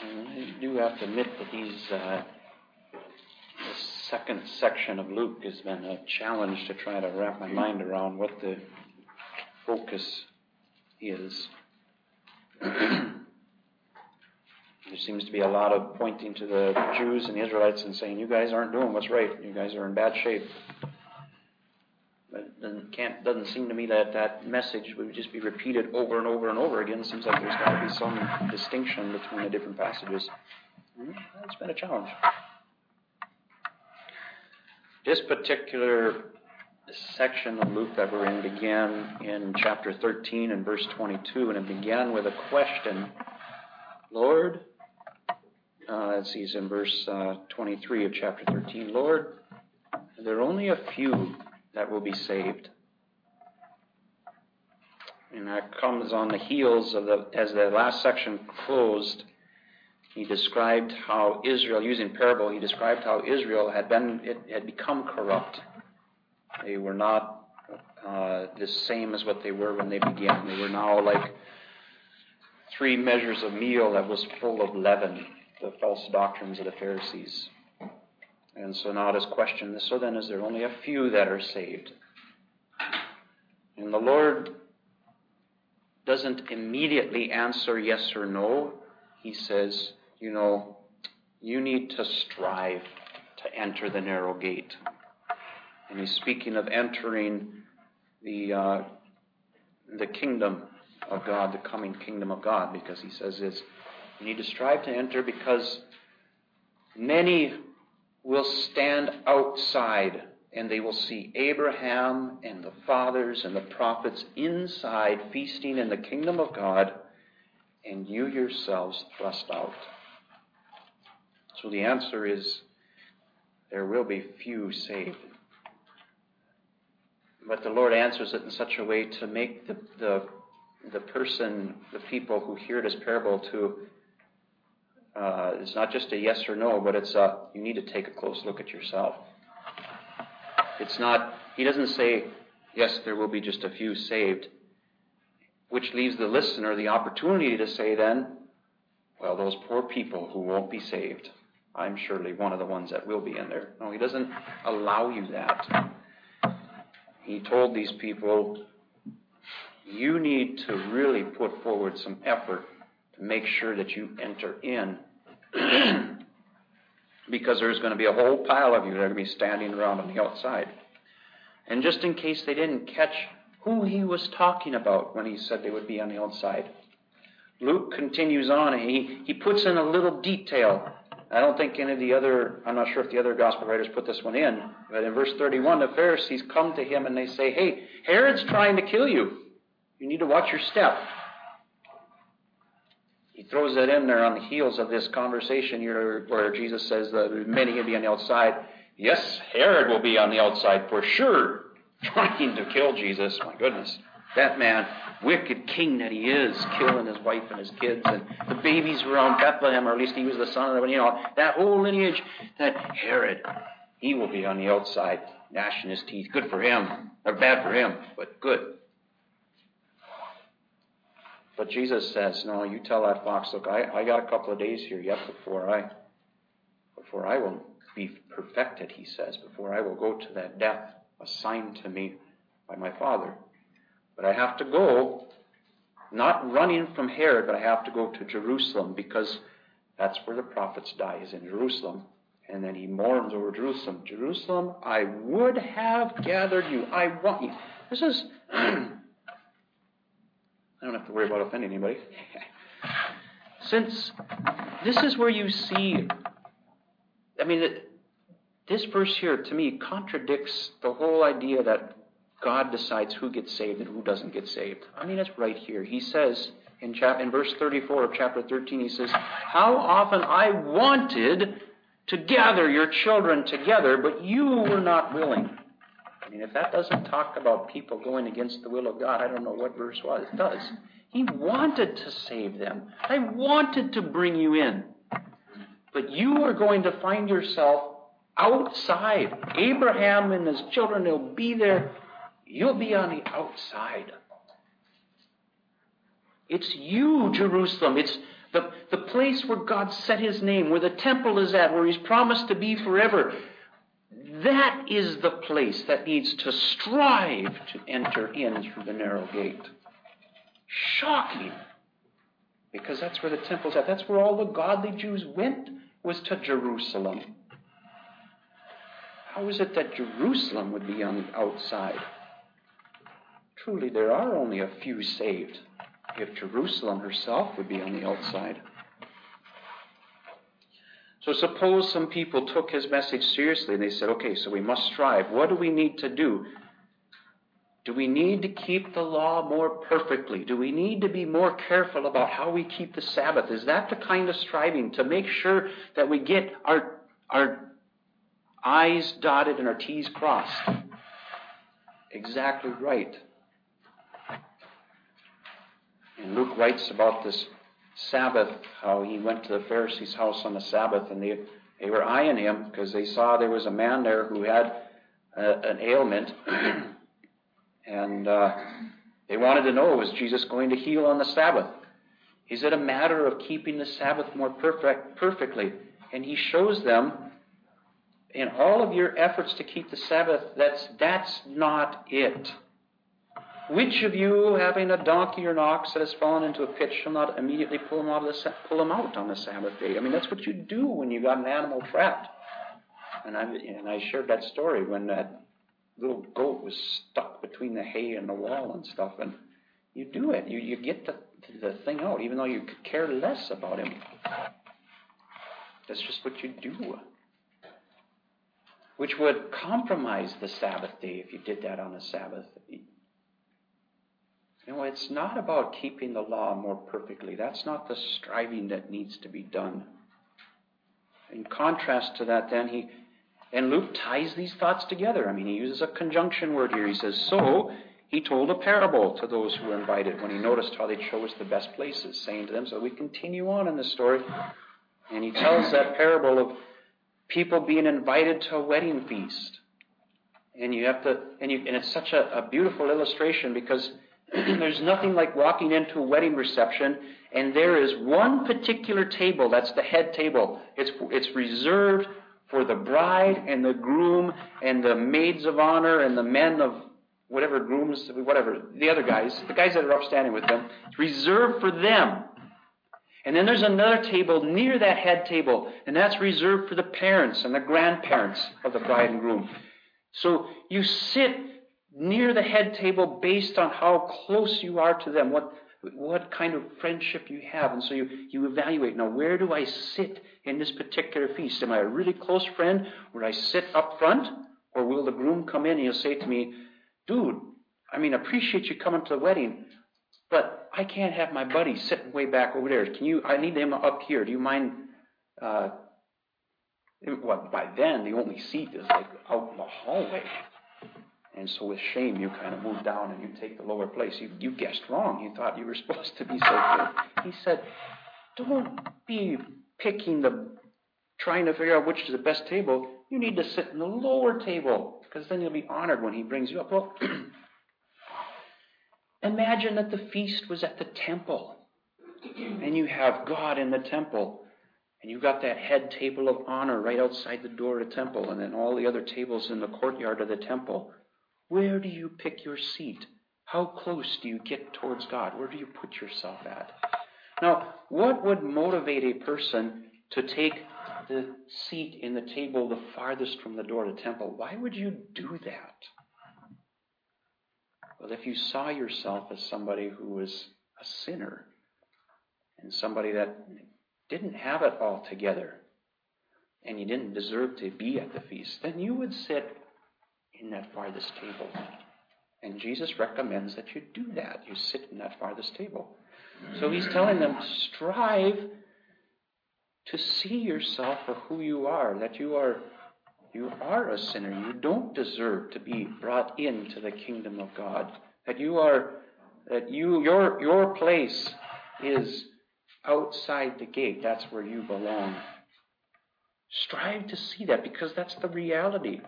I do have to admit that these, uh, second section of Luke has been a challenge to try to wrap my mind around what the focus is. there seems to be a lot of pointing to the Jews and the Israelites and saying, You guys aren't doing what's right. You guys are in bad shape. Doesn't, can't, doesn't seem to me that that message would just be repeated over and over and over again. It seems like there's got to be some distinction between the different passages. Hmm? It's been a challenge. This particular section of Luke that we're in began in chapter 13 and verse 22, and it began with a question Lord, uh, see, it's in verse uh, 23 of chapter 13. Lord, there are only a few that will be saved. And that comes on the heels of the, as the last section closed, he described how Israel, using parable, he described how Israel had been, it had become corrupt. They were not uh, the same as what they were when they began. They were now like three measures of meal that was full of leaven, the false doctrines of the Pharisees. And so now this question so then, is there only a few that are saved? And the Lord doesn't immediately answer yes or no. He says, you know, you need to strive to enter the narrow gate. And he's speaking of entering the, uh, the kingdom of God, the coming kingdom of God, because he says is you need to strive to enter because many will stand outside and they will see Abraham and the fathers and the prophets inside feasting in the kingdom of God, and you yourselves thrust out. So the answer is there will be few saved. But the Lord answers it in such a way to make the, the, the person, the people who hear this parable, to uh, it's not just a yes or no, but it's a, you need to take a close look at yourself. It's not, he doesn't say, yes, there will be just a few saved, which leaves the listener the opportunity to say then, well, those poor people who won't be saved, I'm surely one of the ones that will be in there. No, he doesn't allow you that. He told these people, you need to really put forward some effort to make sure that you enter in because there's going to be a whole pile of you that are going to be standing around on the outside. And just in case they didn't catch who he was talking about when he said they would be on the outside, Luke continues on and he, he puts in a little detail. I don't think any of the other, I'm not sure if the other gospel writers put this one in, but in verse 31, the Pharisees come to him and they say, Hey, Herod's trying to kill you. You need to watch your step. He throws that in there on the heels of this conversation here where Jesus says that many will be on the outside. Yes, Herod will be on the outside for sure, trying to kill Jesus. My goodness. That man, wicked king that he is, killing his wife and his kids, and the babies around Bethlehem, or at least he was the son of them, you know, that whole lineage, that Herod, he will be on the outside, gnashing his teeth. Good for him. Or bad for him, but good. But Jesus says, No, you tell that fox, look, I, I got a couple of days here yet before I before I will be perfected, he says, before I will go to that death assigned to me by my Father. But I have to go, not running from Herod, but I have to go to Jerusalem because that's where the prophets die, is in Jerusalem. And then he mourns over Jerusalem. Jerusalem, I would have gathered you. I want you. This is I don't have to worry about offending anybody. Since this is where you see, I mean, this verse here to me contradicts the whole idea that God decides who gets saved and who doesn't get saved. I mean, it's right here. He says in, chap- in verse 34 of chapter 13, he says, How often I wanted to gather your children together, but you were not willing. I mean, if that doesn't talk about people going against the will of God, I don't know what verse was, It does. He wanted to save them. I wanted to bring you in. But you are going to find yourself outside. Abraham and his children will be there. You'll be on the outside. It's you, Jerusalem. It's the, the place where God set his name, where the temple is at, where he's promised to be forever, that is the place that needs to strive to enter in through the narrow gate. Shocking. Because that's where the temple's at. That's where all the godly Jews went, was to Jerusalem. How is it that Jerusalem would be on the outside? Truly, there are only a few saved if Jerusalem herself would be on the outside. So suppose some people took his message seriously and they said, okay, so we must strive. What do we need to do? Do we need to keep the law more perfectly? Do we need to be more careful about how we keep the Sabbath? Is that the kind of striving to make sure that we get our, our I's dotted and our T's crossed? Exactly right. And Luke writes about this Sabbath, how he went to the Pharisees' house on the Sabbath, and they, they were eyeing him because they saw there was a man there who had uh, an ailment, and uh, they wanted to know was Jesus going to heal on the Sabbath? Is it a matter of keeping the Sabbath more perfect, perfectly? And he shows them in all of your efforts to keep the Sabbath, that's, that's not it. Which of you, having a donkey or an ox that has fallen into a pit, shall not immediately pull him out, the, pull out on the Sabbath day? I mean, that's what you do when you've got an animal trapped. And I, and I shared that story when that little goat was stuck between the hay and the wall and stuff. And you do it. You, you get the, the thing out, even though you could care less about him. That's just what you do. Which would compromise the Sabbath day if you did that on the Sabbath. You know, it's not about keeping the law more perfectly. That's not the striving that needs to be done. In contrast to that, then, he and Luke ties these thoughts together. I mean, he uses a conjunction word here. He says, So he told a parable to those who were invited when he noticed how they chose the best places, saying to them, So we continue on in the story. And he tells that parable of people being invited to a wedding feast. And you have to, and, you, and it's such a, a beautiful illustration because There's nothing like walking into a wedding reception and there is one particular table that's the head table. It's, it's reserved for the bride and the groom and the maids of honor and the men of whatever grooms, whatever, the other guys, the guys that are upstanding with them. It's reserved for them. And then there's another table near that head table, and that's reserved for the parents and the grandparents of the bride and groom. So you sit near the head table based on how close you are to them, what, what kind of friendship you have. And so you, you evaluate now, where do I sit in this particular feast? Am I a really close friend where I sit up front? Or will the groom come in and he'll say to me, Dude, I mean, appreciate you coming to the wedding, but I can't have my buddy sitting way back over there. Can you? I need him up here. Do you mind? Uh, well, by then the only seat is like out in the hallway. And so with shame, you kind of move down and you take the lower place. You, you guessed wrong. You thought you were supposed to be so good. He said, don't be picking the, trying to figure out which is the best table. You need to sit in the lower table because then you'll be honored when he brings you up. Well, imagine that the feast was at the temple and you have God in the temple. And you've got that head table of honor right outside the door of the temple, and then all the other tables in the courtyard of the temple. Where do you pick your seat? How close do you get towards God? Where do you put yourself at? Now, what would motivate a person to take the seat in the table the farthest from the door of the temple? Why would you do that? Well, if you saw yourself as somebody who was a sinner and somebody that didn't have it all together and you didn't deserve to be at the feast, then you would sit in that farthest table. And Jesus recommends that you do that. You sit in that farthest table. So he's telling them strive to see yourself for who you are, that you are you are a sinner. You don't deserve to be brought into the kingdom of God. That you are that you your your place is outside the gate. That's where you belong. Strive to see that because that's the reality.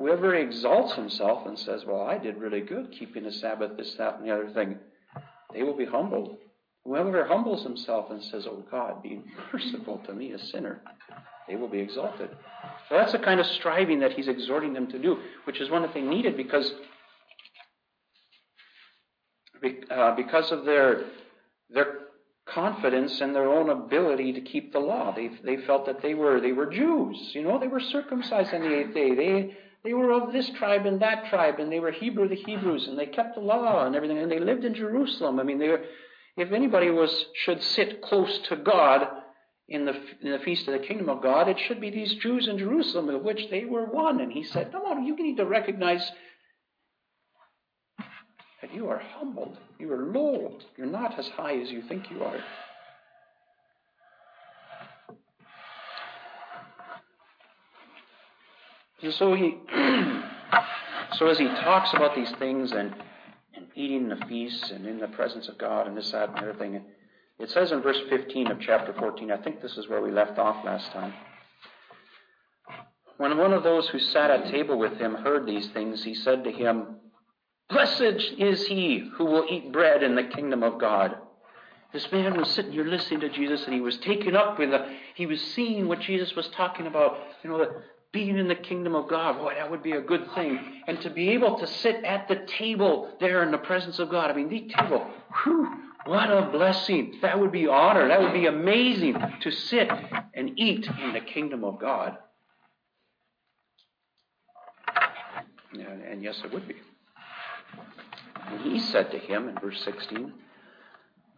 Whoever exalts himself and says, Well, I did really good keeping the Sabbath, this, that, and the other thing, they will be humbled. Whoever humbles himself and says, Oh God, be merciful to me, a sinner, they will be exalted. So that's the kind of striving that he's exhorting them to do, which is one that they needed because, uh, because of their, their confidence in their own ability to keep the law. They, they felt that they were, they were Jews. You know, they were circumcised on the eighth day. They, they were of this tribe and that tribe, and they were Hebrew the Hebrews, and they kept the law and everything, and they lived in Jerusalem. I mean, they were, if anybody was should sit close to God in the in the feast of the kingdom of God, it should be these Jews in Jerusalem, of which they were one. And he said, "No, you need to recognize that you are humbled, you are low, you're not as high as you think you are." And so he, so as he talks about these things and, and eating the feasts and in the presence of God and this, that, and everything, it says in verse 15 of chapter 14, I think this is where we left off last time. When one of those who sat at table with him heard these things, he said to him, Blessed is he who will eat bread in the kingdom of God. This man was sitting here listening to Jesus, and he was taken up with the, he was seeing what Jesus was talking about. You know, the, being in the kingdom of God. Boy, that would be a good thing. And to be able to sit at the table there in the presence of God. I mean, the table, whew, what a blessing. That would be honor. That would be amazing to sit and eat in the kingdom of God. And, and yes, it would be. And he said to him in verse 16,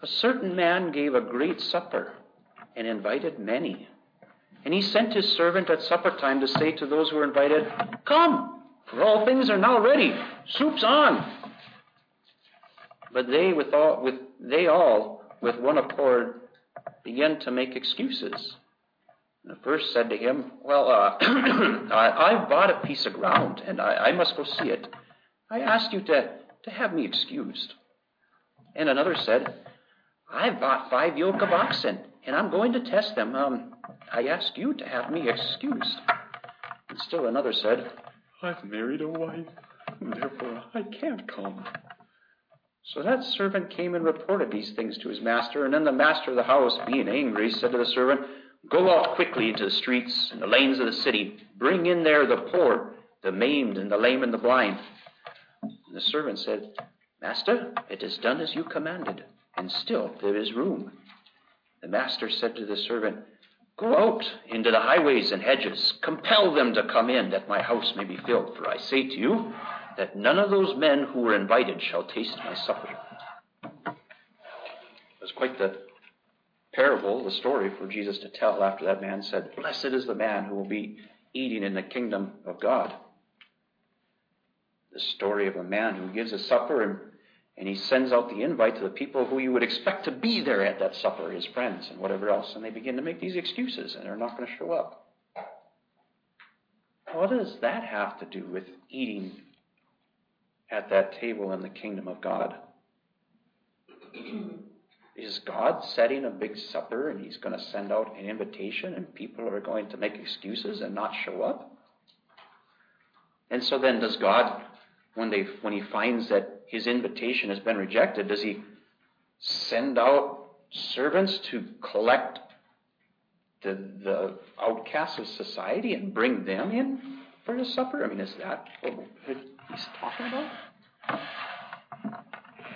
A certain man gave a great supper and invited many. And he sent his servant at supper time to say to those who were invited, Come, for all things are now ready. Soup's on. But they, with all, with, they all, with one accord, began to make excuses. And the first said to him, Well, uh, I, have bought a piece of ground, and I, I must go see it. I ask you to, to have me excused. And another said, I've bought five yoke of oxen, and I'm going to test them. Um, I ask you to have me excused. And still another said, I've married a wife, therefore I can't come. So that servant came and reported these things to his master, and then the master of the house, being angry, said to the servant, Go out quickly into the streets and the lanes of the city, bring in there the poor, the maimed, and the lame and the blind. And the servant said, Master, it is done as you commanded, and still there is room. The master said to the servant, Go out into the highways and hedges, compel them to come in, that my house may be filled. For I say to you, that none of those men who were invited shall taste my supper. It was quite the parable, the story for Jesus to tell after that man said, Blessed is the man who will be eating in the kingdom of God. The story of a man who gives a supper and and he sends out the invite to the people who you would expect to be there at that supper, his friends and whatever else. And they begin to make these excuses and they're not going to show up. What does that have to do with eating at that table in the kingdom of God? Is God setting a big supper and he's going to send out an invitation and people are going to make excuses and not show up? And so then, does God, when, they, when he finds that his invitation has been rejected, does he send out servants to collect the, the outcasts of society and bring them in for his supper? I mean, is that what he's talking about?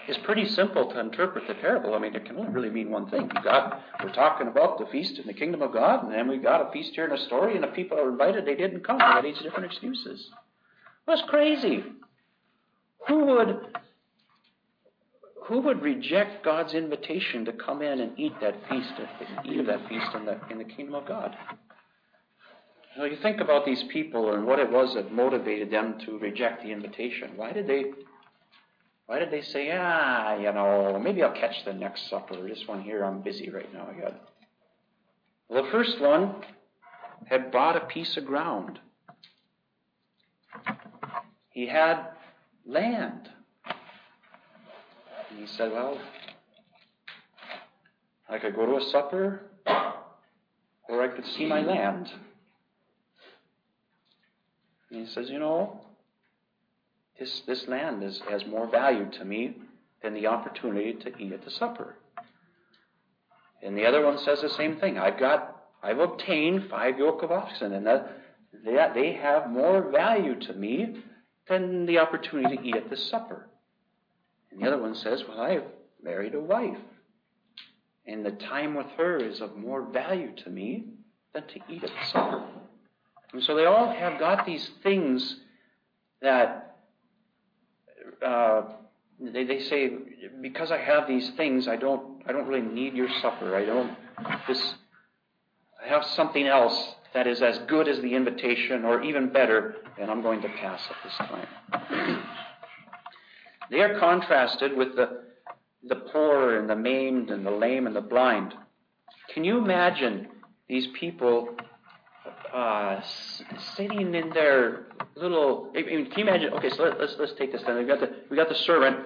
It's pretty simple to interpret the parable. I mean, it can only really mean one thing. You got, we're talking about the feast in the kingdom of God, and then we got a feast here in a story, and the people are invited, they didn't come. They had these different excuses. That's crazy. Who would who would reject God's invitation to come in and eat that feast, eat of that feast in the, in the kingdom of God? Know, you think about these people and what it was that motivated them to reject the invitation. Why did they? Why did they say, ah, you know, maybe I'll catch the next supper. This one here, I'm busy right now. I got. Well, the first one had bought a piece of ground. He had land. And he said, Well, I could go to a supper, or I could see my land. And he says, You know, this, this land is, has more value to me than the opportunity to eat at the supper. And the other one says the same thing. I've got, I've obtained five yoke of oxen, and that, that they have more value to me than the opportunity to eat at this supper. And the other one says, Well, I've married a wife, and the time with her is of more value to me than to eat at the supper. And so they all have got these things that uh, they, they say, because I have these things, I don't I don't really need your supper. I don't this I have something else that is as good as the invitation or even better, and I'm going to pass at this time. they are contrasted with the the poor and the maimed and the lame and the blind. Can you imagine these people uh, sitting in their little. I mean, can you imagine? Okay, so let, us let's, let's take this then. We got the we got the servant,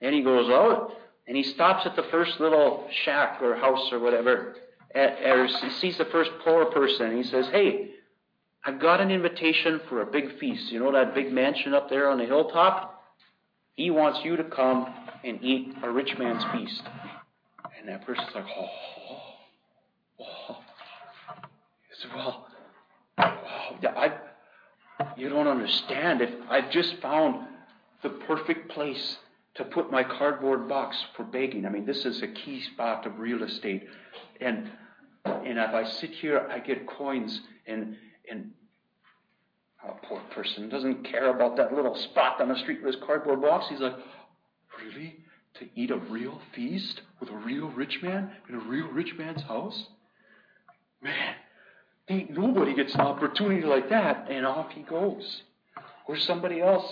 and he goes out and he stops at the first little shack or house or whatever, or sees the first poor person. And he says, "Hey, I've got an invitation for a big feast. You know that big mansion up there on the hilltop? He wants you to come and eat a rich man's feast." And that person's like, "Oh." oh. oh. He said, "Well." Oh, I, you don't understand. If I've just found the perfect place to put my cardboard box for begging. I mean, this is a key spot of real estate, and and if I sit here, I get coins, and and a poor person doesn't care about that little spot on the street with his cardboard box. He's like, really? To eat a real feast with a real rich man in a real rich man's house? Man, Ain't nobody gets an opportunity like that, and off he goes. Or somebody else,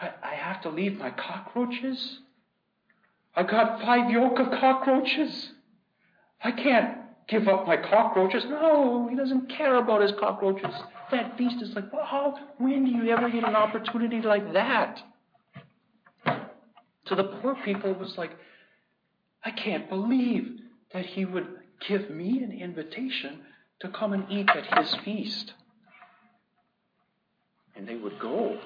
I, I have to leave my cockroaches. I got five yoke of cockroaches. I can't give up my cockroaches. No, he doesn't care about his cockroaches. That feast is like, well, when do you ever get an opportunity like that? To the poor people, it was like, I can't believe that he would give me an invitation to come and eat at his feast. And they would go.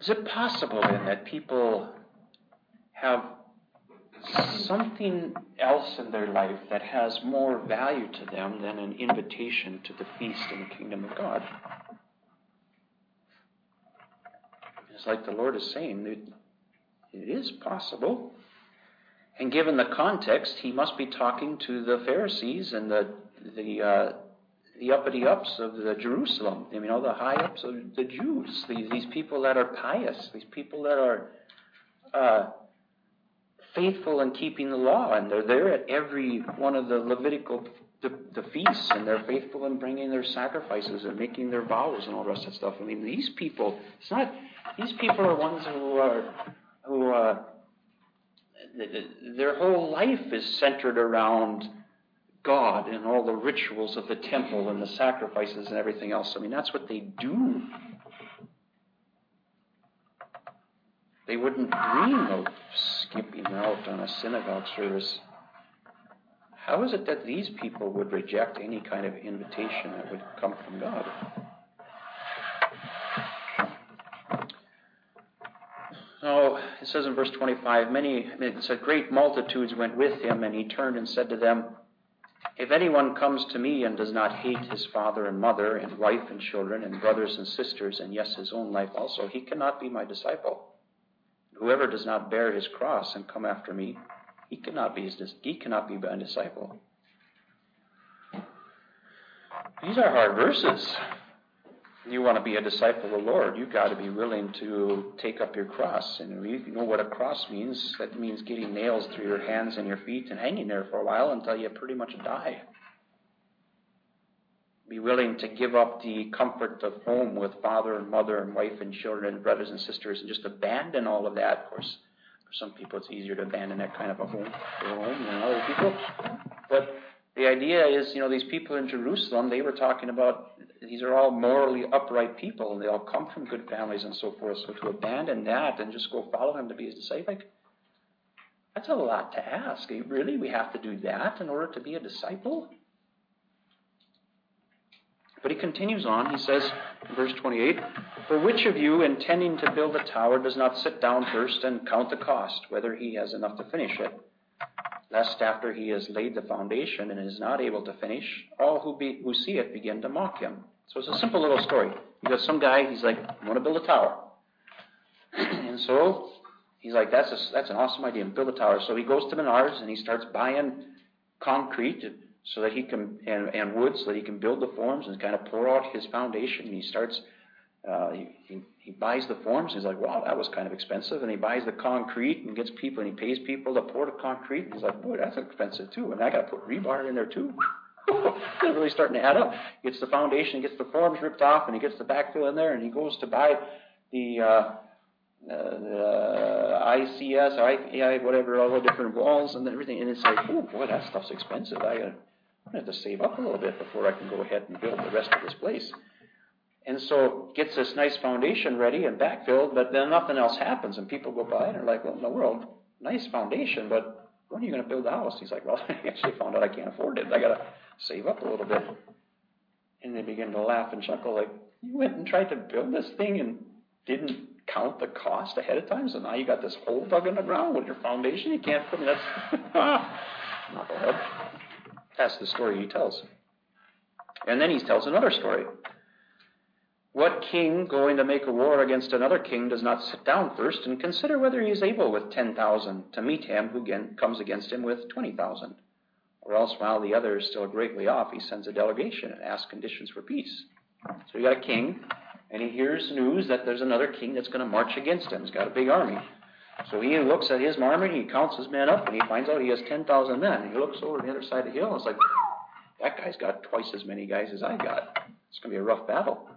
Is it possible then that people have something else in their life that has more value to them than an invitation to the feast in the kingdom of God? It's like the Lord is saying, that it is possible. And given the context, he must be talking to the Pharisees and the the uh, the uppity ups of the Jerusalem. You know, the high ups of the Jews. These these people that are pious. These people that are uh, faithful in keeping the law, and they're there at every one of the Levitical the, the feasts, and they're faithful in bringing their sacrifices and making their vows and all the rest of that stuff. I mean, these people. It's not. These people are ones who are who uh, their whole life is centered around God and all the rituals of the temple and the sacrifices and everything else. I mean, that's what they do. They wouldn't dream of skipping out on a synagogue service. How is it that these people would reject any kind of invitation that would come from God? So it says in verse 25, many, it said, great multitudes went with him, and he turned and said to them, If anyone comes to me and does not hate his father and mother, and wife and children, and brothers and sisters, and yes, his own life also, he cannot be my disciple. Whoever does not bear his cross and come after me, he cannot be, his, he cannot be my disciple. These are hard verses you want to be a disciple of the Lord, you've got to be willing to take up your cross. And you know what a cross means. That means getting nails through your hands and your feet and hanging there for a while until you pretty much die. Be willing to give up the comfort of home with father and mother and wife and children and brothers and sisters and just abandon all of that. Of course, for some people it's easier to abandon that kind of a home, home than other people. But the idea is, you know, these people in Jerusalem, they were talking about these are all morally upright people, and they all come from good families and so forth. So to abandon that and just go follow him to be his disciple, like, that's a lot to ask. Really, we have to do that in order to be a disciple? But he continues on. He says, verse 28, For which of you, intending to build a tower, does not sit down first and count the cost, whether he has enough to finish it? Lest after he has laid the foundation and is not able to finish, all who, be, who see it begin to mock him. So it's a simple little story. You got some guy, he's like, I want to build a tower. and so he's like, that's, a, that's an awesome idea, build a tower. So he goes to Menards and he starts buying concrete so that he can and, and wood so that he can build the forms and kind of pour out his foundation. And he starts uh, he, he, buys the forms. He's like, wow, that was kind of expensive. And he buys the concrete and gets people and he pays people to pour the concrete. He's like, boy, that's expensive too. And I got to put rebar in there too. it's really starting to add up. Gets the foundation, gets the forms ripped off, and he gets the backfill in there, and he goes to buy the. Uh, uh, the ICS, I, whatever, all the different walls and everything, and it's like, oh boy, that stuff's expensive. I, uh, to have to save up a little bit before I can go ahead and build the rest of this place. And so gets this nice foundation ready and backfilled, but then nothing else happens, and people go by and are like, "What in the world? Nice foundation, but when are you going to build the house?" He's like, "Well, I actually found out I can't afford it. I got to save up a little bit." And they begin to laugh and chuckle, like, "You went and tried to build this thing and didn't count the cost ahead of time, so now you got this hole dug in the ground with your foundation. You can't put me. That's knucklehead." That's the story he tells. And then he tells another story. What king going to make a war against another king does not sit down first and consider whether he is able with 10,000 to meet him who comes against him with 20,000? Or else, while the other is still greatly off, he sends a delegation and asks conditions for peace. So you got a king, and he hears news that there's another king that's going to march against him. He's got a big army. So he looks at his army, he counts his men up, and he finds out he has 10,000 men. And he looks over the other side of the hill, and it's like, that guy's got twice as many guys as I got. It's going to be a rough battle.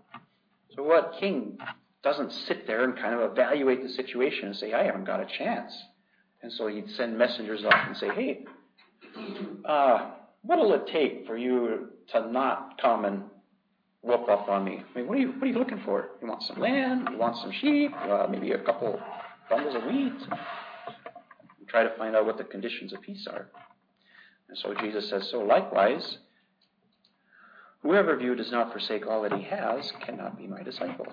So what king doesn't sit there and kind of evaluate the situation and say, I haven't got a chance? And so he'd send messengers off and say, hey, uh, what'll it take for you to not come and whoop up on me? I mean, what are you, what are you looking for? You want some land? You want some sheep? Uh, maybe a couple bundles of wheat. And try to find out what the conditions of peace are. And so Jesus says, So likewise, whoever of you does not forsake all that he has cannot be my disciple.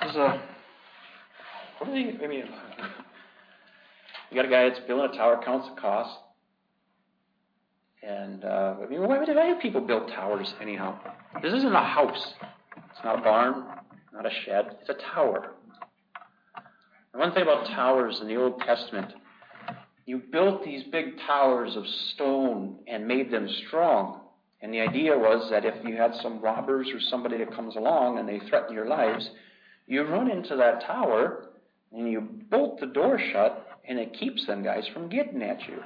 This is a. What are they? I mean, you got a guy that's building a tower, counts the cost. And uh, I mean, why would why do people build towers anyhow? This isn't a house. It's not a barn, not a shed. It's a tower. And one thing about towers in the Old Testament, you built these big towers of stone and made them strong. And the idea was that if you had some robbers or somebody that comes along and they threaten your lives, you run into that tower and you bolt the door shut, and it keeps them guys from getting at you.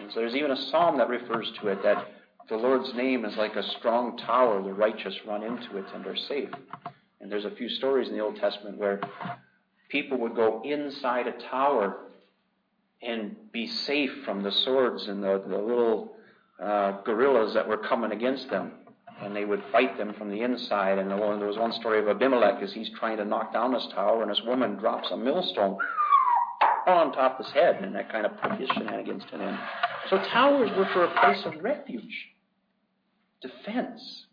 And so there's even a psalm that refers to it that the Lord's name is like a strong tower. The righteous run into it and are safe. And there's a few stories in the Old Testament where people would go inside a tower and be safe from the swords and the, the little uh, guerrillas that were coming against them. And they would fight them from the inside. And there was one story of Abimelech as he's trying to knock down this tower, and this woman drops a millstone on top of his head, and that kind of put his shenanigans to an end. So towers were for a place of refuge, defense.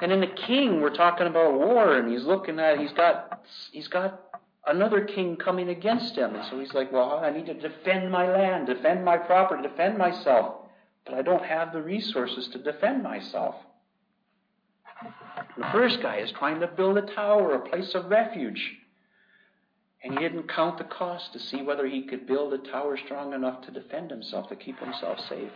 And in the king, we're talking about war, and he's looking at he's got he's got another king coming against him, and so he's like, well, I need to defend my land, defend my property, defend myself, but I don't have the resources to defend myself. The first guy is trying to build a tower, a place of refuge. And he didn't count the cost to see whether he could build a tower strong enough to defend himself, to keep himself safe.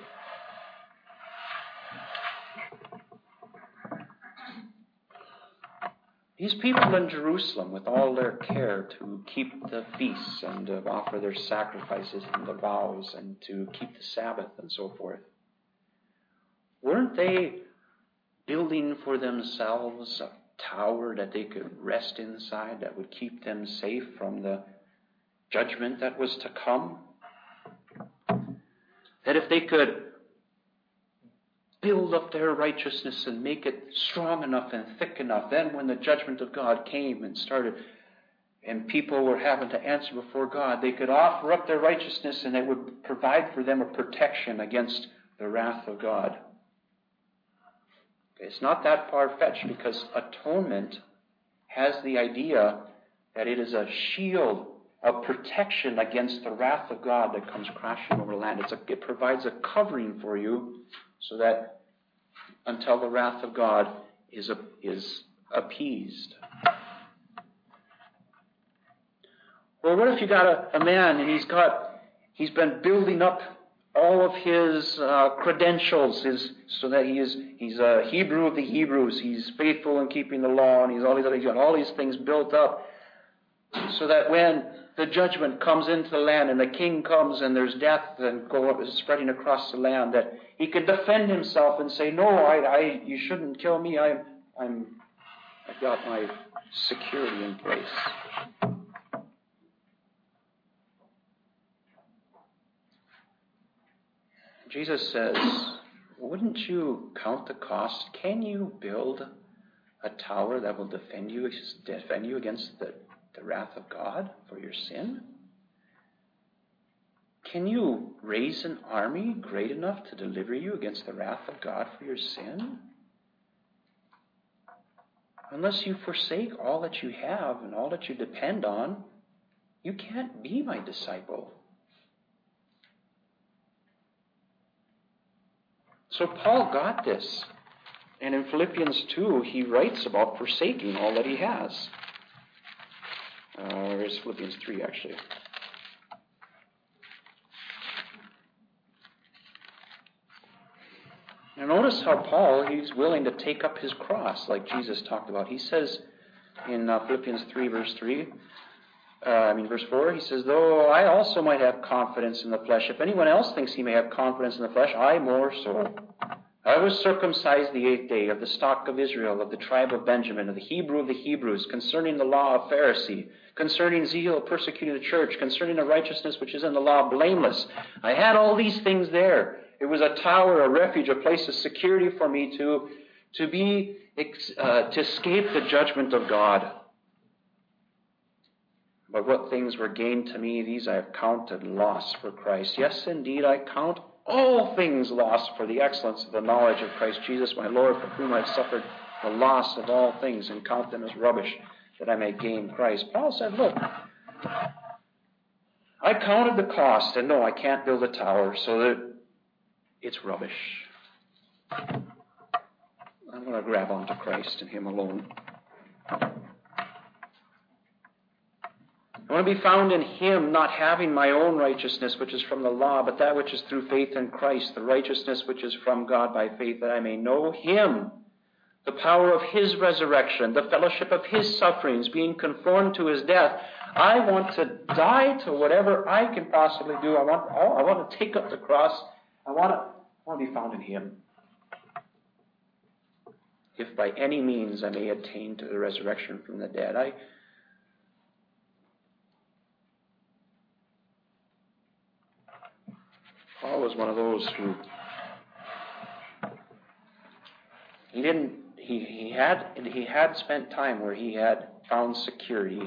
These people in Jerusalem, with all their care to keep the feasts and to offer their sacrifices and the vows and to keep the Sabbath and so forth, weren't they building for themselves a tower that they could rest inside that would keep them safe from the judgment that was to come. That if they could build up their righteousness and make it strong enough and thick enough, then when the judgment of God came and started, and people were having to answer before God, they could offer up their righteousness and it would provide for them a protection against the wrath of God. It's not that far fetched because atonement has the idea that it is a shield a protection against the wrath of God that comes crashing over land. A, it provides a covering for you so that until the wrath of God is, is appeased. Or what if you got a, a man and he's got he's been building up all of his uh, credentials his, so that he is he's a Hebrew of the Hebrews. He's faithful in keeping the law, and he's all these other, he's got all these things built up, so that when the judgment comes into the land and the king comes and there's death and go spreading across the land, that he can defend himself and say, "No, I, I you shouldn't kill me. I, I'm I've got my security in place." Jesus says, Wouldn't you count the cost? Can you build a tower that will defend you, defend you against the, the wrath of God for your sin? Can you raise an army great enough to deliver you against the wrath of God for your sin? Unless you forsake all that you have and all that you depend on, you can't be my disciple. So Paul got this. And in Philippians 2, he writes about forsaking all that he has. Uh, where's Philippians 3, actually? Now notice how Paul, he's willing to take up his cross like Jesus talked about. He says in uh, Philippians 3, verse 3, uh, I mean, verse 4, he says, Though I also might have confidence in the flesh, if anyone else thinks he may have confidence in the flesh, I more so. I was circumcised the eighth day of the stock of Israel, of the tribe of Benjamin, of the Hebrew of the Hebrews, concerning the law of Pharisee, concerning zeal, persecuting the church, concerning the righteousness which is in the law, blameless. I had all these things there. It was a tower, a refuge, a place of security for me to, to be, uh, to escape the judgment of God. But what things were gained to me, these I have counted loss for Christ. Yes, indeed, I count all things lost for the excellence of the knowledge of Christ Jesus, my Lord, for whom I have suffered the loss of all things, and count them as rubbish, that I may gain Christ. Paul said, Look, I counted the cost, and no, I can't build a tower, so that it's rubbish. I'm going to grab onto Christ and Him alone. I want to be found in Him, not having my own righteousness, which is from the law, but that which is through faith in Christ, the righteousness which is from God by faith, that I may know Him, the power of His resurrection, the fellowship of His sufferings, being conformed to His death. I want to die to whatever I can possibly do. I want, oh, I want to take up the cross. I want to, I want to be found in Him. If by any means I may attain to the resurrection from the dead, I Paul was one of those who he didn't he, he had he had spent time where he had found security.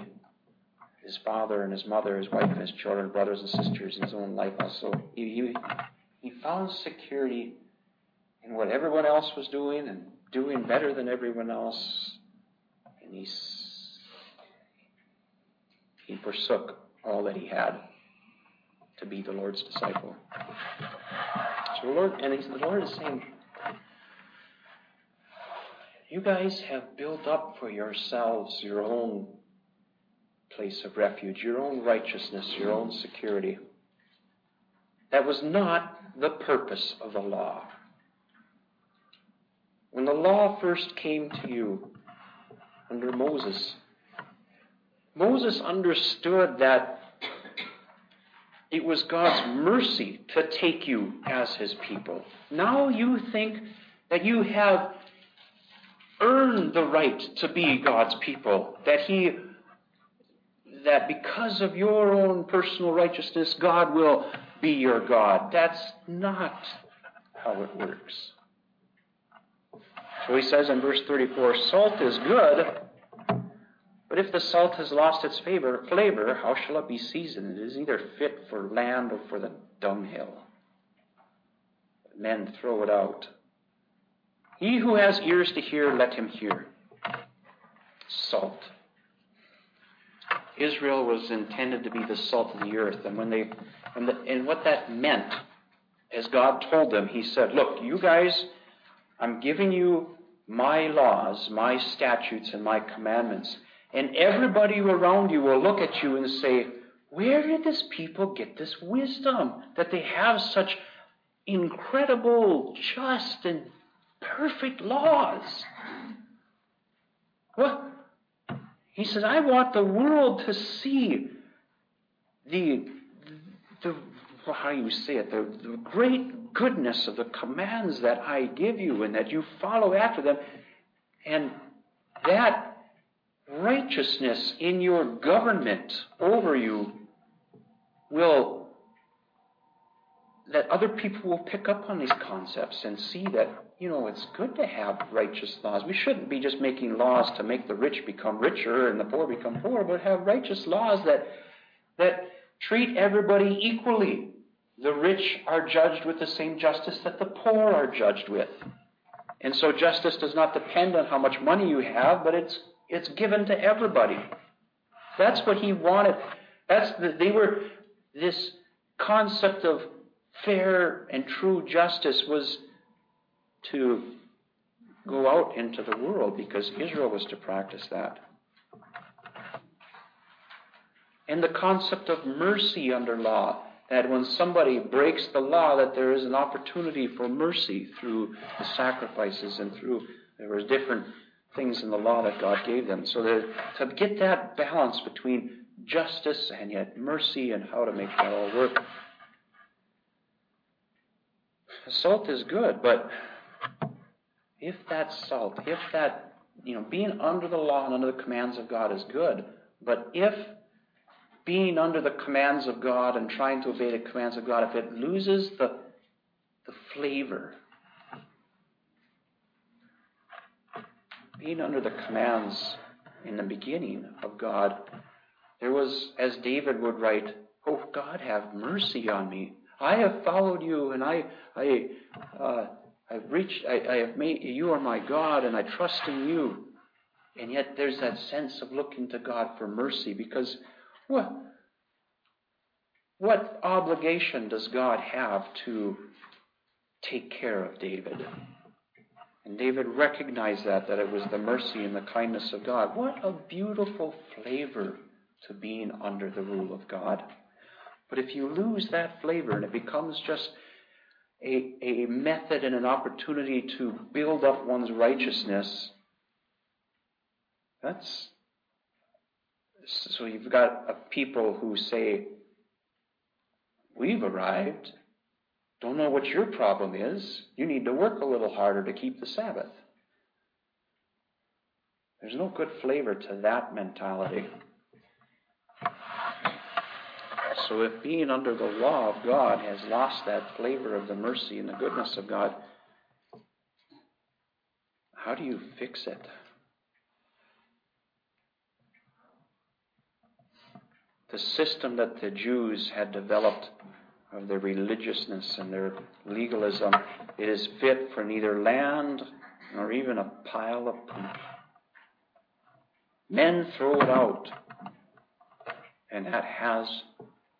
His father and his mother his wife and his children brothers and sisters his own life also. He, he, he found security in what everyone else was doing and doing better than everyone else. And he he forsook all that he had to be the Lord's disciple. So the Lord, and the Lord is saying, you guys have built up for yourselves your own place of refuge, your own righteousness, your own security. That was not the purpose of the law. When the law first came to you under Moses, Moses understood that it was God's mercy to take you as his people. Now you think that you have earned the right to be God's people, that he that because of your own personal righteousness God will be your God. That's not how it works. So he says in verse 34, salt is good, But if the salt has lost its favor, flavor, how shall it be seasoned? It is either fit for land or for the dunghill. Men throw it out. He who has ears to hear, let him hear. Salt. Israel was intended to be the salt of the earth, and when they and, the, and what that meant, as God told them, He said, "Look, you guys, I'm giving you my laws, my statutes, and my commandments, and everybody around you will look at you and say." Where did this people get this wisdom that they have such incredible, just, and perfect laws? Well, He says, I want the world to see the, the how you say it, the, the great goodness of the commands that I give you and that you follow after them. And that righteousness in your government over you will that other people will pick up on these concepts and see that you know, it's good to have righteous laws. We shouldn't be just making laws to make the rich become richer and the poor become poorer, but have righteous laws that that treat everybody equally. The rich are judged with the same justice that the poor are judged with. And so justice does not depend on how much money you have, but it's it's given to everybody. That's what he wanted. That's the, they were this concept of fair and true justice was to go out into the world because Israel was to practice that. And the concept of mercy under law, that when somebody breaks the law, that there is an opportunity for mercy through the sacrifices and through, there was different things in the law that God gave them. So to get that balance between justice and yet mercy and how to make that all work. Salt is good, but if that salt, if that, you know, being under the law and under the commands of God is good, but if being under the commands of God and trying to obey the commands of God, if it loses the, the flavor, being under the commands in the beginning of God, there was, as David would write, Oh God, have mercy on me. I have followed you, and I, I, uh, I've reached, I, I have made, you are my God, and I trust in you. And yet there's that sense of looking to God for mercy because what, what obligation does God have to take care of David? And David recognized that, that it was the mercy and the kindness of God. What a beautiful flavor to being under the rule of God. But if you lose that flavor and it becomes just a, a method and an opportunity to build up one's righteousness, that's so you've got a people who say, We've arrived. Don't know what your problem is. You need to work a little harder to keep the Sabbath. There's no good flavor to that mentality. So if being under the law of God has lost that flavor of the mercy and the goodness of God, how do you fix it? The system that the Jews had developed of their religiousness and their legalism, it is fit for neither land nor even a pile of poop. Men throw it out, and that has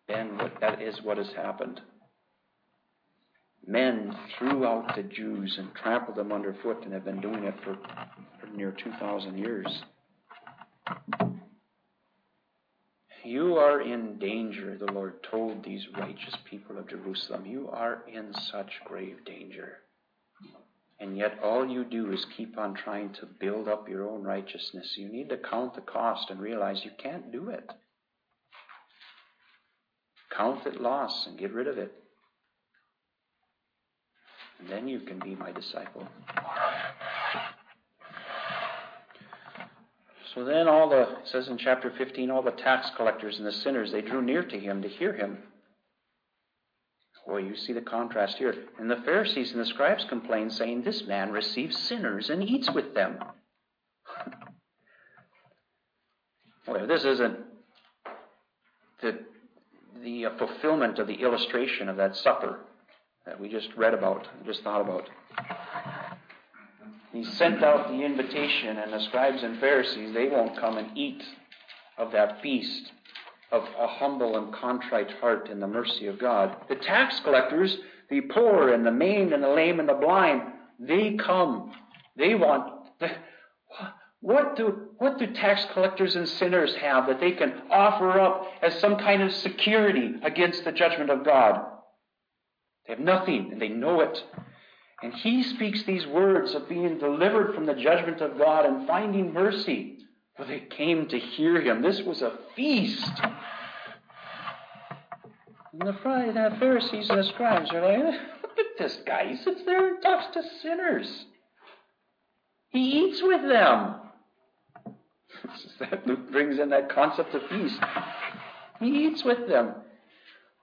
then what, that is what has happened. Men threw out the Jews and trampled them underfoot and have been doing it for, for near 2,000 years. You are in danger, the Lord told these righteous people of Jerusalem. You are in such grave danger. And yet, all you do is keep on trying to build up your own righteousness. You need to count the cost and realize you can't do it. Count it loss and get rid of it. And then you can be my disciple. So then all the, says in chapter 15, all the tax collectors and the sinners, they drew near to him to hear him. Boy, you see the contrast here. And the Pharisees and the scribes complained, saying, This man receives sinners and eats with them. Well, this isn't the, the uh, fulfillment of the illustration of that supper that we just read about, just thought about. He sent out the invitation, and the scribes and Pharisees, they won't come and eat of that feast of a humble and contrite heart in the mercy of God. The tax collectors, the poor and the maimed and the lame and the blind, they come. They want. What do, what do tax collectors and sinners have that they can offer up as some kind of security against the judgment of God? They have nothing, and they know it. And he speaks these words of being delivered from the judgment of God and finding mercy. For they came to hear him. This was a feast. And the Pharisees and the scribes are like, look at this guy. He sits there and talks to sinners. He eats with them. that brings in that concept of feast. He eats with them.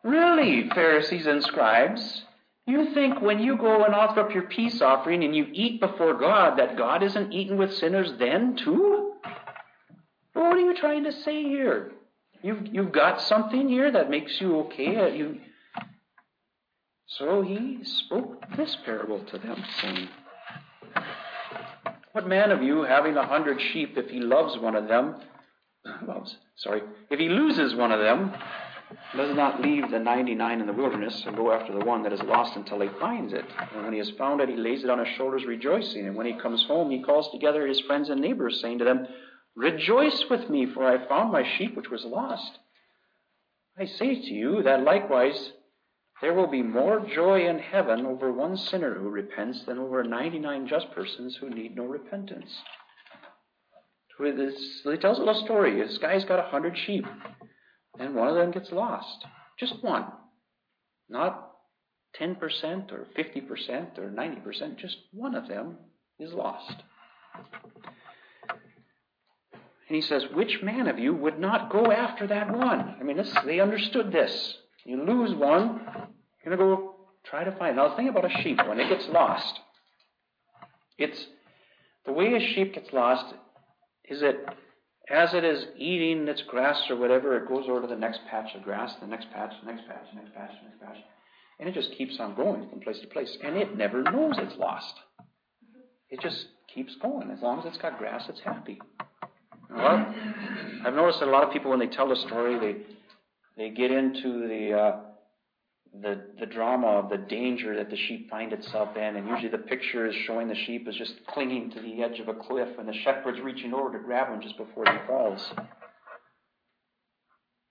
Really, Pharisees and scribes, you think when you go and offer up your peace offering and you eat before God that God isn't eating with sinners then too? What are you trying to say here? You've, you've got something here that makes you okay. Uh, you... So he spoke this parable to them, saying, What man of you, having a hundred sheep, if he loves one of them, loves, sorry, if he loses one of them, does not leave the 99 in the wilderness and go after the one that is lost until he finds it. And when he has found it, he lays it on his shoulders, rejoicing. And when he comes home, he calls together his friends and neighbors, saying to them, Rejoice with me, for I found my sheep which was lost. I say to you that likewise there will be more joy in heaven over one sinner who repents than over 99 just persons who need no repentance. He tells a little story. This guy's got a hundred sheep and one of them gets lost. Just one. Not 10% or 50% or 90%, just one of them is lost. And he says, Which man of you would not go after that one? I mean, this, they understood this. You lose one, you're going to go try to find. it. Now, think about a sheep when it gets lost. It's the way a sheep gets lost is it as it is eating its grass or whatever, it goes over to the next patch of grass, the next patch, the next patch, the next patch, the next patch. And it just keeps on going from place to place. And it never knows it's lost. It just keeps going. As long as it's got grass, it's happy. Well, I've noticed that a lot of people, when they tell the story, they they get into the uh, the, the drama of the danger that the sheep find itself in. And usually the picture is showing the sheep is just clinging to the edge of a cliff and the shepherd's reaching over to grab him just before he falls.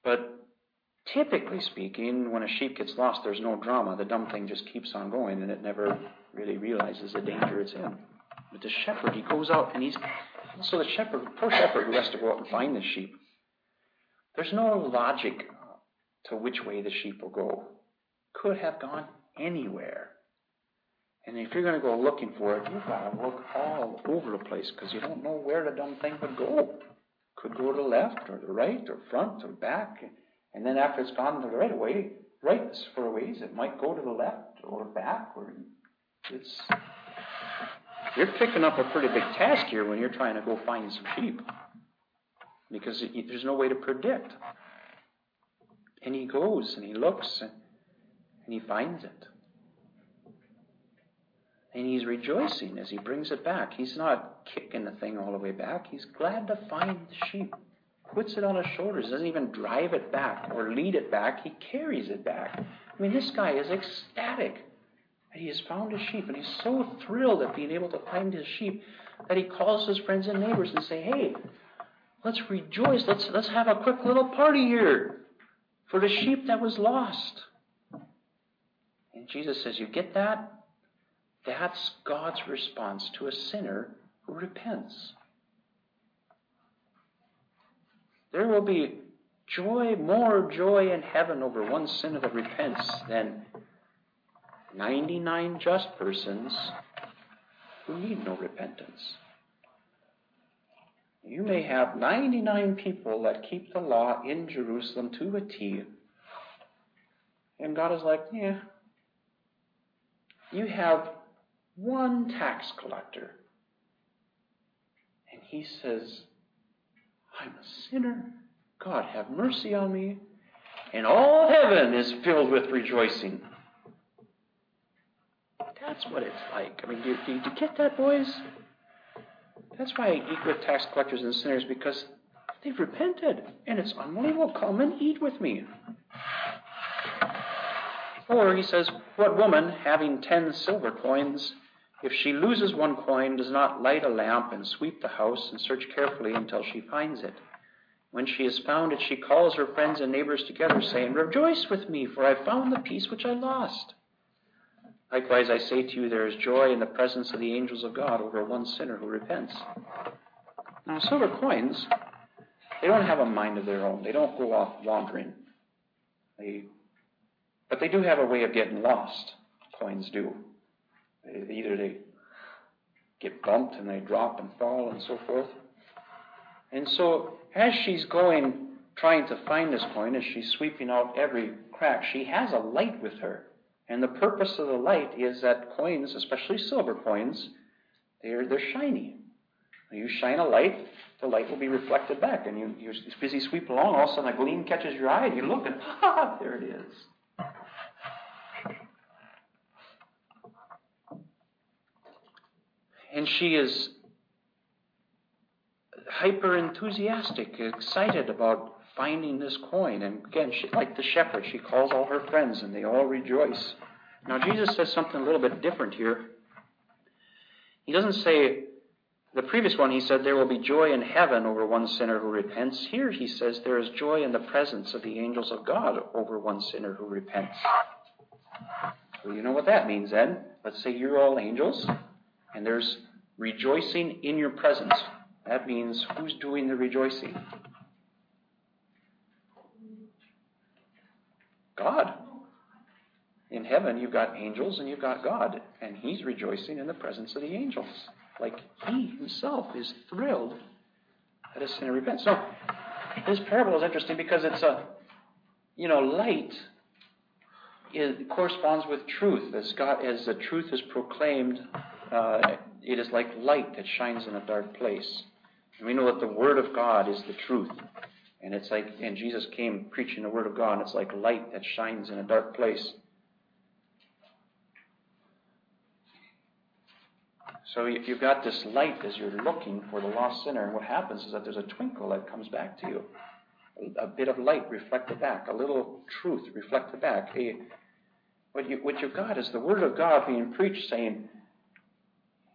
But typically speaking, when a sheep gets lost, there's no drama. The dumb thing just keeps on going and it never really realizes the danger it's in. But the shepherd, he goes out and he's. So the shepherd, poor shepherd who has to go out and find the sheep. There's no logic to which way the sheep will go could have gone anywhere. And if you're going to go looking for it, you've got to look all over the place because you don't know where the dumb thing would go. Could go to the left or the right or front or back. And then after it's gone to the right way, right for a ways, it might go to the left or back or it's you're picking up a pretty big task here when you're trying to go find some sheep because there's no way to predict. And he goes and he looks and and he finds it. And he's rejoicing as he brings it back. He's not kicking the thing all the way back. He's glad to find the sheep. Puts it on his shoulders, doesn't even drive it back or lead it back. He carries it back. I mean, this guy is ecstatic that he has found his sheep, and he's so thrilled at being able to find his sheep that he calls his friends and neighbors and say, "Hey, let's rejoice. Let's let's have a quick little party here for the sheep that was lost." Jesus says, You get that? That's God's response to a sinner who repents. There will be joy, more joy in heaven over one sinner that repents than 99 just persons who need no repentance. You may have 99 people that keep the law in Jerusalem to a T. And God is like, yeah, you have one tax collector. And he says, I'm a sinner. God, have mercy on me. And all heaven is filled with rejoicing. That's what it's like. I mean, do, do, do you get that, boys? That's why I eat with tax collectors and sinners because they've repented. And it's unbelievable. Come and eat with me. Or he says, What woman, having ten silver coins, if she loses one coin, does not light a lamp and sweep the house and search carefully until she finds it? When she has found it, she calls her friends and neighbors together, saying, Rejoice with me, for I have found the piece which I lost. Likewise, I say to you, there is joy in the presence of the angels of God over one sinner who repents. Now, silver coins, they don't have a mind of their own. They don't go off wandering. They but they do have a way of getting lost. Coins do. Either they get bumped and they drop and fall and so forth. And so, as she's going, trying to find this coin, as she's sweeping out every crack, she has a light with her. And the purpose of the light is that coins, especially silver coins, they're, they're shiny. You shine a light, the light will be reflected back. And you, you're busy sweeping along, all of a sudden a gleam catches your eye, and you look, and ha, there it is. And she is hyper enthusiastic, excited about finding this coin. And again, she, like the shepherd, she calls all her friends and they all rejoice. Now, Jesus says something a little bit different here. He doesn't say, the previous one, he said, there will be joy in heaven over one sinner who repents. Here, he says, there is joy in the presence of the angels of God over one sinner who repents. Well, you know what that means then. Let's say you're all angels, and there's rejoicing in your presence. That means who's doing the rejoicing? God. In heaven, you've got angels and you've got God, and He's rejoicing in the presence of the angels. Like He Himself is thrilled that a sinner repents. So, this parable is interesting because it's a, you know, light it corresponds with truth. As, God, as the truth is proclaimed, uh, it is like light that shines in a dark place. And we know that the Word of God is the truth. And it's like, and Jesus came preaching the Word of God, and it's like light that shines in a dark place. So you've got this light as you're looking for the lost sinner, and what happens is that there's a twinkle that comes back to you. A, a bit of light reflected back, a little truth reflected back. A, what, you, what you've got is the Word of God being preached saying,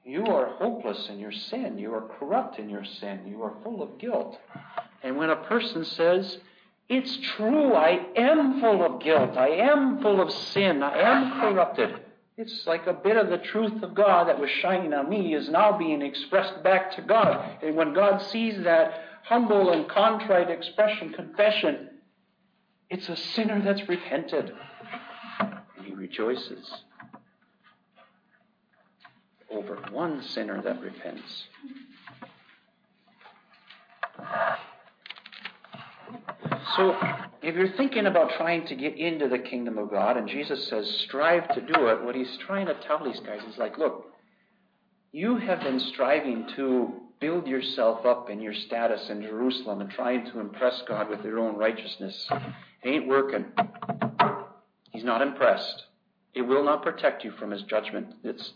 you are hopeless in your sin. You are corrupt in your sin. You are full of guilt. And when a person says, It's true, I am full of guilt. I am full of sin. I am corrupted. It's like a bit of the truth of God that was shining on me is now being expressed back to God. And when God sees that humble and contrite expression, confession, it's a sinner that's repented. And he rejoices over one sinner that repents. So, if you're thinking about trying to get into the kingdom of God, and Jesus says, strive to do it, what he's trying to tell these guys is like, look, you have been striving to build yourself up in your status in Jerusalem and trying to impress God with your own righteousness. It ain't working. He's not impressed. It will not protect you from his judgment. It's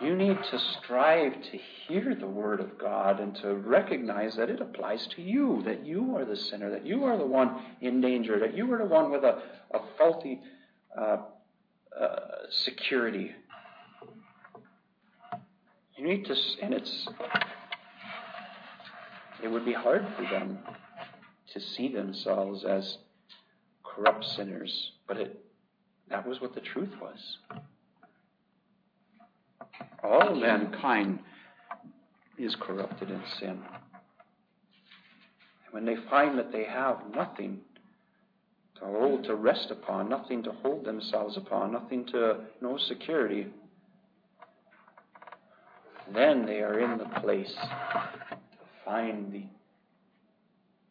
You need to strive to hear the Word of God and to recognize that it applies to you, that you are the sinner, that you are the one in danger, that you are the one with a, a faulty uh, uh, security. You need to, and it's, it would be hard for them to see themselves as corrupt sinners, but it, that was what the truth was. All mankind is corrupted in sin. When they find that they have nothing to hold, to rest upon, nothing to hold themselves upon, nothing to, no security, then they are in the place to find the,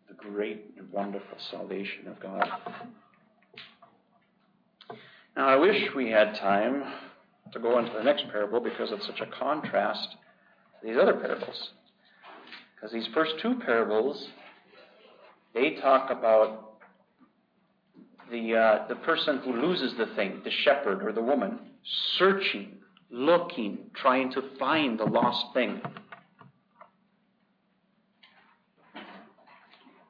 the great and wonderful salvation of God. Now, I wish we had time to go into the next parable because it's such a contrast to these other parables. Because these first two parables, they talk about the, uh, the person who loses the thing, the shepherd or the woman, searching, looking, trying to find the lost thing.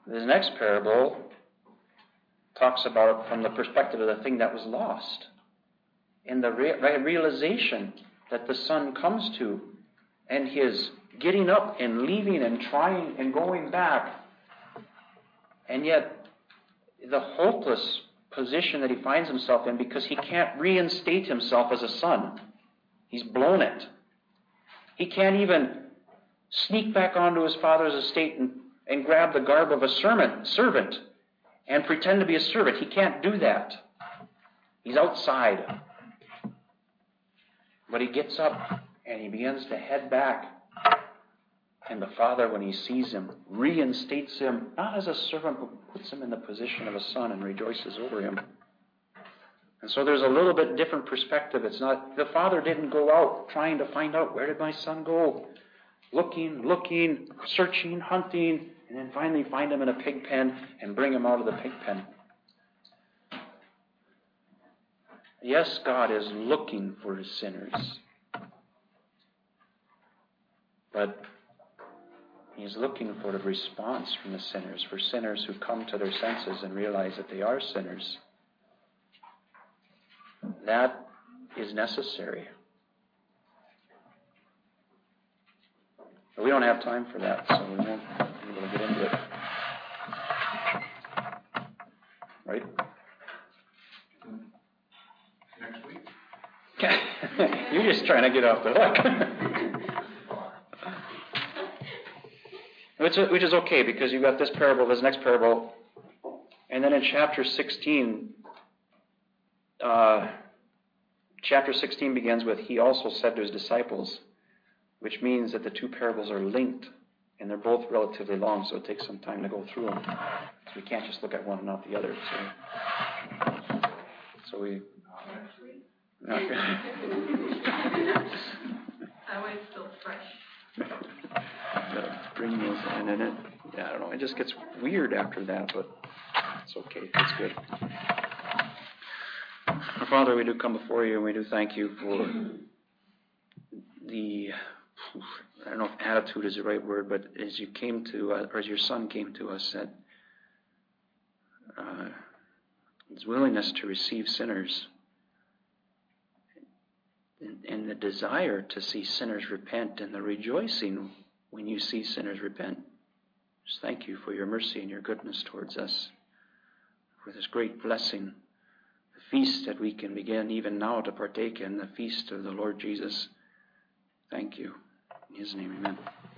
This next parable talks about from the perspective of the thing that was lost and the re- realization that the son comes to and his getting up and leaving and trying and going back and yet the hopeless position that he finds himself in because he can't reinstate himself as a son he's blown it he can't even sneak back onto his father's estate and, and grab the garb of a servant and pretend to be a servant. He can't do that. He's outside. But he gets up and he begins to head back. And the father, when he sees him, reinstates him, not as a servant, but puts him in the position of a son and rejoices over him. And so there's a little bit different perspective. It's not, the father didn't go out trying to find out where did my son go? Looking, looking, searching, hunting, and then finally find him in a pig pen and bring him out of the pig pen. Yes, God is looking for his sinners. But he's looking for a response from the sinners, for sinners who come to their senses and realize that they are sinners. That is necessary. But we don't have time for that, so we won't be able to get into it. Right? Next week? You're just trying to get off the hook. which, which is okay because you've got this parable, this next parable, and then in chapter 16, uh, chapter 16 begins with, He also said to His disciples, which means that the two parables are linked and they're both relatively long, so it takes some time to go through them. So we can't just look at one and not the other. So, so we. That way it's still fresh. bring those in, and it, yeah, I don't know. It just gets weird after that, but it's okay. It's good. Our Father, we do come before you, and we do thank you for the I don't know if attitude is the right word, but as you came to, uh, or as your son came to us, that uh, his willingness to receive sinners and the desire to see sinners repent and the rejoicing when you see sinners repent. Just thank you for your mercy and your goodness towards us, for this great blessing, the feast that we can begin even now to partake in, the feast of the Lord Jesus. Thank you. In his name, amen.